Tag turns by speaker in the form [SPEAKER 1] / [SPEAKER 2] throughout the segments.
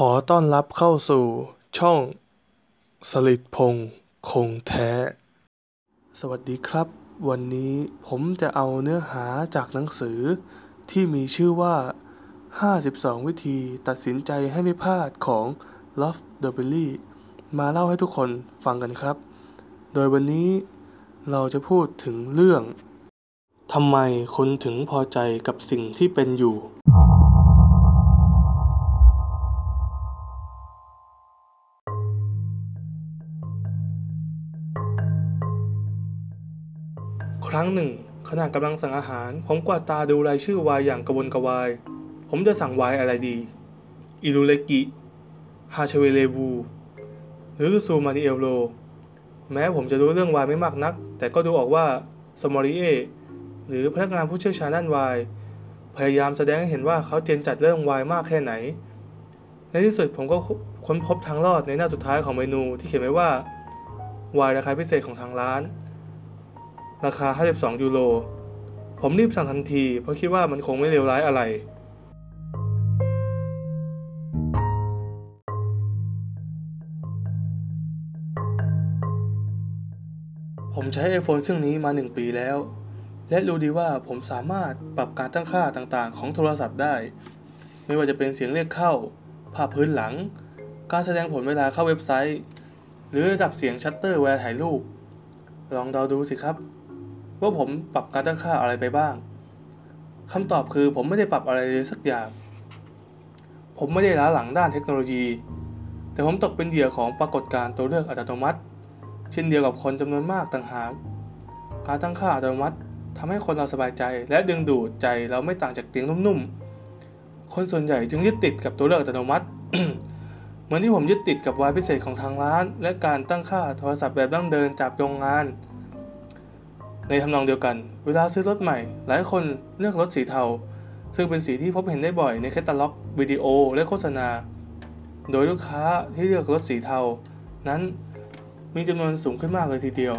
[SPEAKER 1] ขอต้อนรับเข้าสู่ช่องสลิดพงคงแท้ สวัสดีครับ วันนี้ผมจะเอาเนื้อหาจากหนังสือ ที่มีชื่อว่า 52 วิธีตัดสินใจให้ไม่พลาดของ Love d e b e l l y มาเล่าให้ทุกคนฟังกันครับ โดยวันนี้เราจะพูดถึงเรื่องทำไมคุณถึงพอใจกับสิ่งที่เป็นอยู่ ครั้งหนึ่ง ขณะกำลังสั่งอาหาร ผมกวาดตาดูรายชื่อไวน์อย่างกระวนกระวาย ผมจะสั่งไวน์อะไรดี อิรุเลกิฮาชเวเลบูหรือซูมานิเอลโล แม้ผมจะรู้เรื่องไวน์ไม่มากนัก แต่ก็ดูออกว่าสมอริเอหรือพนักงานผู้เชี่ยวชาญด้านวายพยายามแสดงให้เห็นว่าเขาเจนจัดเรื่องวายมากแค่ไหน ในที่สุดผมก็ค้นพบทางรอดในหน้าสุดท้ายของเมนูที่เขียนไว้ว่าวายราคาพิเศษของทางร้าน ราคา 52 ยูโร ผมรีบสั่งทันที เพราะคิดว่ามันคงไม่เลวร้ายอะไร ผมใช้ iPhone เครื่องนี้มา 1 ปีแล้ว และรู้ดีว่าผมสามารถปรับการตั้งค่าต่างๆ ของโทรศัพท์ได้ ไม่ว่าจะเป็นเสียงเรียกเข้า ภาพพื้นหลัง การแสดงผลเวลาเข้าเว็บไซต์ หรือระดับเสียงชัตเตอร์เวลาถ่ายรูปลองเดาดูสิครับ ว่าผมปรับการตั้งค่าอะไรไปบ้างคำตอบคือผมไม่ได้ปรับอะไรเลยสักอย่าง ผมไม่ได้ล้าหลังด้านเทคโนโลยี แต่ผมตกเป็นเหยื่อของปรากฏการณ์ตัวเลือกอัตโนมัติ เช่นเดียวกับคนจำนวนมากต่างหาก การตั้งค่าอัตโนมัติทำให้คนเราสบายใจ และดึงดูดใจเราไม่ต่างจากเตียงนุ่มๆ คนส่วนใหญ่จึงยึดติดกับตัวเลือกอัตโนมัติ เหมือนที่ผมยึดติดกับวายพิเศษของทางร้าน และการตั้งค่าโทรศัพท์แบบดั้งเดิมจากโรงงาน ในทำนองเดียวกัน เวลาซื้อรถใหม่ หลายคนเลือกรถสีเทา ซึ่งเป็นสีที่พบเห็นได้บ่อยในแคตตาล็อกวิดีโอและโฆษณา โดยลูกค้าที่เลือกรถสีเทา นั้นมีจำนวนสูงขึ้นมากเลยทีเดียว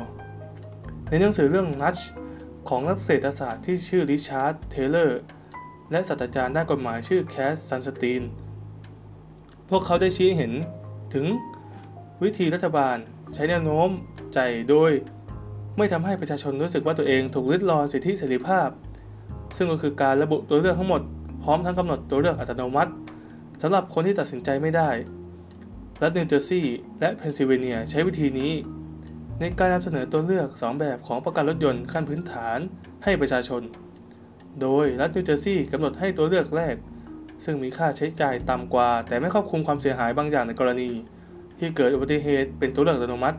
[SPEAKER 1] ในหนังสือเรื่องนัชของนักเศรษฐศาสตร์ที่ชื่อริชาร์ด เทเลอร์ และศาสตราจารย์ด้านกฎหมายชื่อแคสซันสตีน พวกเขาได้ชี้เห็นถึงวิธีรัฐบาลใช้แนวโน้มใจโดย ไม่ทำให้ประชาชนรู้สึกว่าตัวเองถูกริดรอนสิทธิเสรีภาพ ซึ่งก็คือการระบุตัวเลือกทั้งหมดพร้อมทั้งกำหนดตัวเลือกอัตโนมัติสำหรับคนที่ตัดสินใจไม่ได้ รัฐนิวเจอร์ซีย์และเพนซิลเวเนียใช้วิธีนี้ ในการนำเสนอตัวเลือก 2 แบบของประกันรถยนต์ขั้นพื้นฐานให้ประชาชน โดยรัฐนิวเจอร์ซีย์กำหนดให้ตัวเลือกแรก ซึ่งมีค่าใช้จ่ายต่ำกว่า แต่ไม่ครอบคลุมความเสียหายบางอย่างในกรณี ที่เกิดอุบัติเหตุเป็นตัวเลือกอัตโนมัติ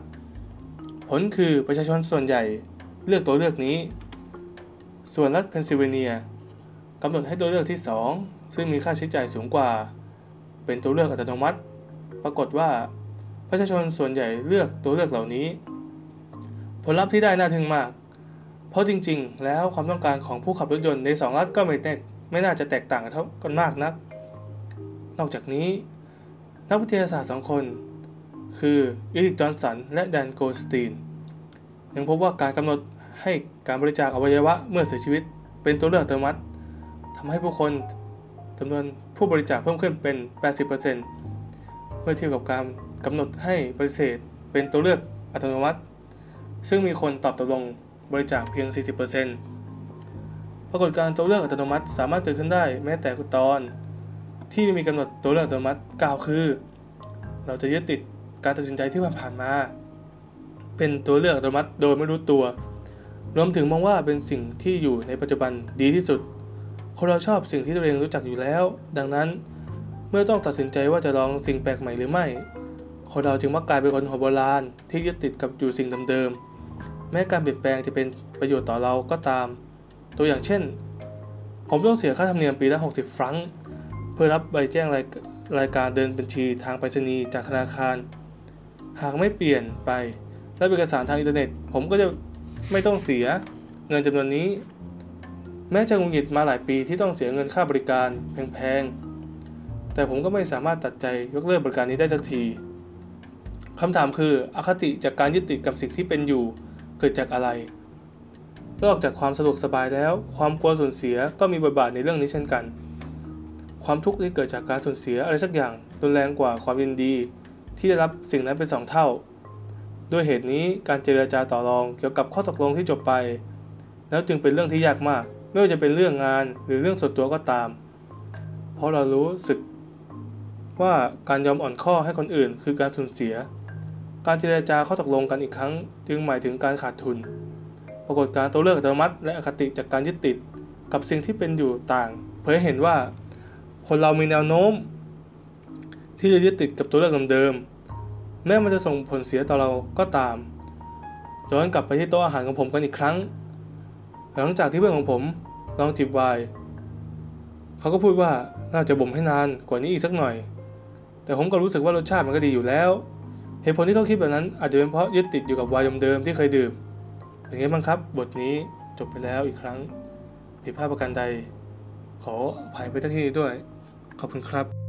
[SPEAKER 1] ผลคือประชาชนส่วนใหญ่เลือกตัวเลือกนี้ ส่วนรัฐเพนซิลเวเนียกำหนดให้ตัวเลือกที่ 2 ซึ่งมีค่าใช้จ่ายสูงกว่า เป็นตัวเลือกอัตโนมัติ ปรากฏว่าประชาชนส่วนใหญ่เลือกตัวเลือกเหล่านี้ ผลลัพธ์ที่ได้น่าทึ่งมาก เพราะจริงๆ แล้วความต้องการของผู้ขับรถยนต์ใน 2 รัฐก็ไม่แตกไม่น่าจะแตกต่างกันเท่ากันมากนัก นอกจากนี้ นักวิทยาศาสตร์สองคน คืออีริกจอนสันและแดนโกสตีน ยังพบว่าการกำหนดให้การบริจาคอวัยวะเมื่อเสียชีวิต เป็นตัวเลือกอัตโนมัติทำให้ผู้คนจำนวนผู้บริจาคเพิ่มขึ้นเป็น 80%เมื่อเทียบกับการกำหนดให้ปฏิเสธเป็นตัวเลือกอัตโนมัติ ซึ่งมีคนตอบตกลงบริจาคเพียง 40%ปรากฏการตัวเลือกอัตโนมัติสามารถเกิดขึ้นได้แม้แต่ตอน ที่ไม่มีกำหนดตัวเลือกอัตโนมัติกล่าวคือ เราจะยึดติด การตัดสินใจที่ผ่านมา เป็นตัวเลือกอัตโนมัติโดยไม่รู้ตัว รวมถึงมองว่าเป็นสิ่งที่อยู่ในปัจจุบันดีที่สุด คนเราชอบสิ่งที่ตัวเองรู้จักอยู่แล้ว ดังนั้น เมื่อต้องตัดสินใจว่าจะลองสิ่งแปลกใหม่หรือไม่ คนเราจึงมักกลายเป็นคนหัวโบราณที่ยึดติดกับอยู่สิ่งเดิมๆ แม้การเปลี่ยนแปลงจะเป็นประโยชน์ต่อเราก็ตาม ตัวอย่างเช่น ผมต้องเสียค่าธรรมเนียมปีละ 60 ฟรังเพื่อรับใบแจ้งรายรายการเดินบัญชีทางไปรษณีย์จากธนาคาร หากไม่เปลี่ยนไปและเอกสารทางอินเทอร์เน็ต ผมก็จะไม่ต้องเสียเงินจำนวนนี้ แม้จะงุนงิดมาหลายปีที่ต้องเสียเงินค่าบริการแพงๆ แต่ผมก็ไม่สามารถตัดใจยกเลิกบริการนี้ได้สักทีคำถามคืออคติจากการยึดติดกับสิ่งที่เป็นอยู่เกิดจากอะไร นอกจากความสะดวกสบายแล้ว ความกลัวสูญเสียก็มีบทบาทในเรื่องนี้เช่นกันคความทุกข์ที่เกิดจากการสูญเสียอะไรสักอย่างรุนแรงกว่าความยินดี ที่ได้รับสิ่งนั้นเป็นสองเท่า ด้วยเหตุนี้การเจรจาต่อรองเกี่ยวกับข้อตกลงที่จบไป แล้วจึงเป็นเรื่องที่ยากมาก ไม่ว่าจะเป็นเรื่องงานหรือเรื่องส่วนตัวก็ตาม เพราะเรารู้สึก ว่าการยอมอ่อนข้อให้คนอื่น คือการสูญเสีย การเจรจาข้อตกลงกันอีกครั้ง จึงหมายถึงการขาดทุน ปรากฏการตัวเลือกอัตโนมัติ และอคติจากการยึดติด กับสิ่งที่เป็นอยู่ต่าง เผยเห็นว่า คนเรามีแนวโน้ม ที่จะยึดติดกับตัวเลือกเดิมๆแม้มันจะส่งผลเสียต่อเราก็ตาม ย้อนกลับไปที่โต๊ะอาหารของผมกันอีกครั้ง หลังจากที่เพื่อนของผมลองจิบไวน์เขาก็พูดว่าน่าจะบ่มให้นานกว่านี้อีกสักหน่อย แต่ผมก็รู้สึกว่ารสชาติมันก็ดีอยู่แล้ว เหตุผลที่เขาคิดแบบนั้นอาจจะเป็นเพราะยึดติดอยู่กับไวน์เดิมๆที่เคยดื่มอย่างนี้บ้างครับ บทนี้จบไปแล้วอีกครั้งผิดพลาดประการใด ขออภัยไปที่นี้ด้วย ขอบคุณครับ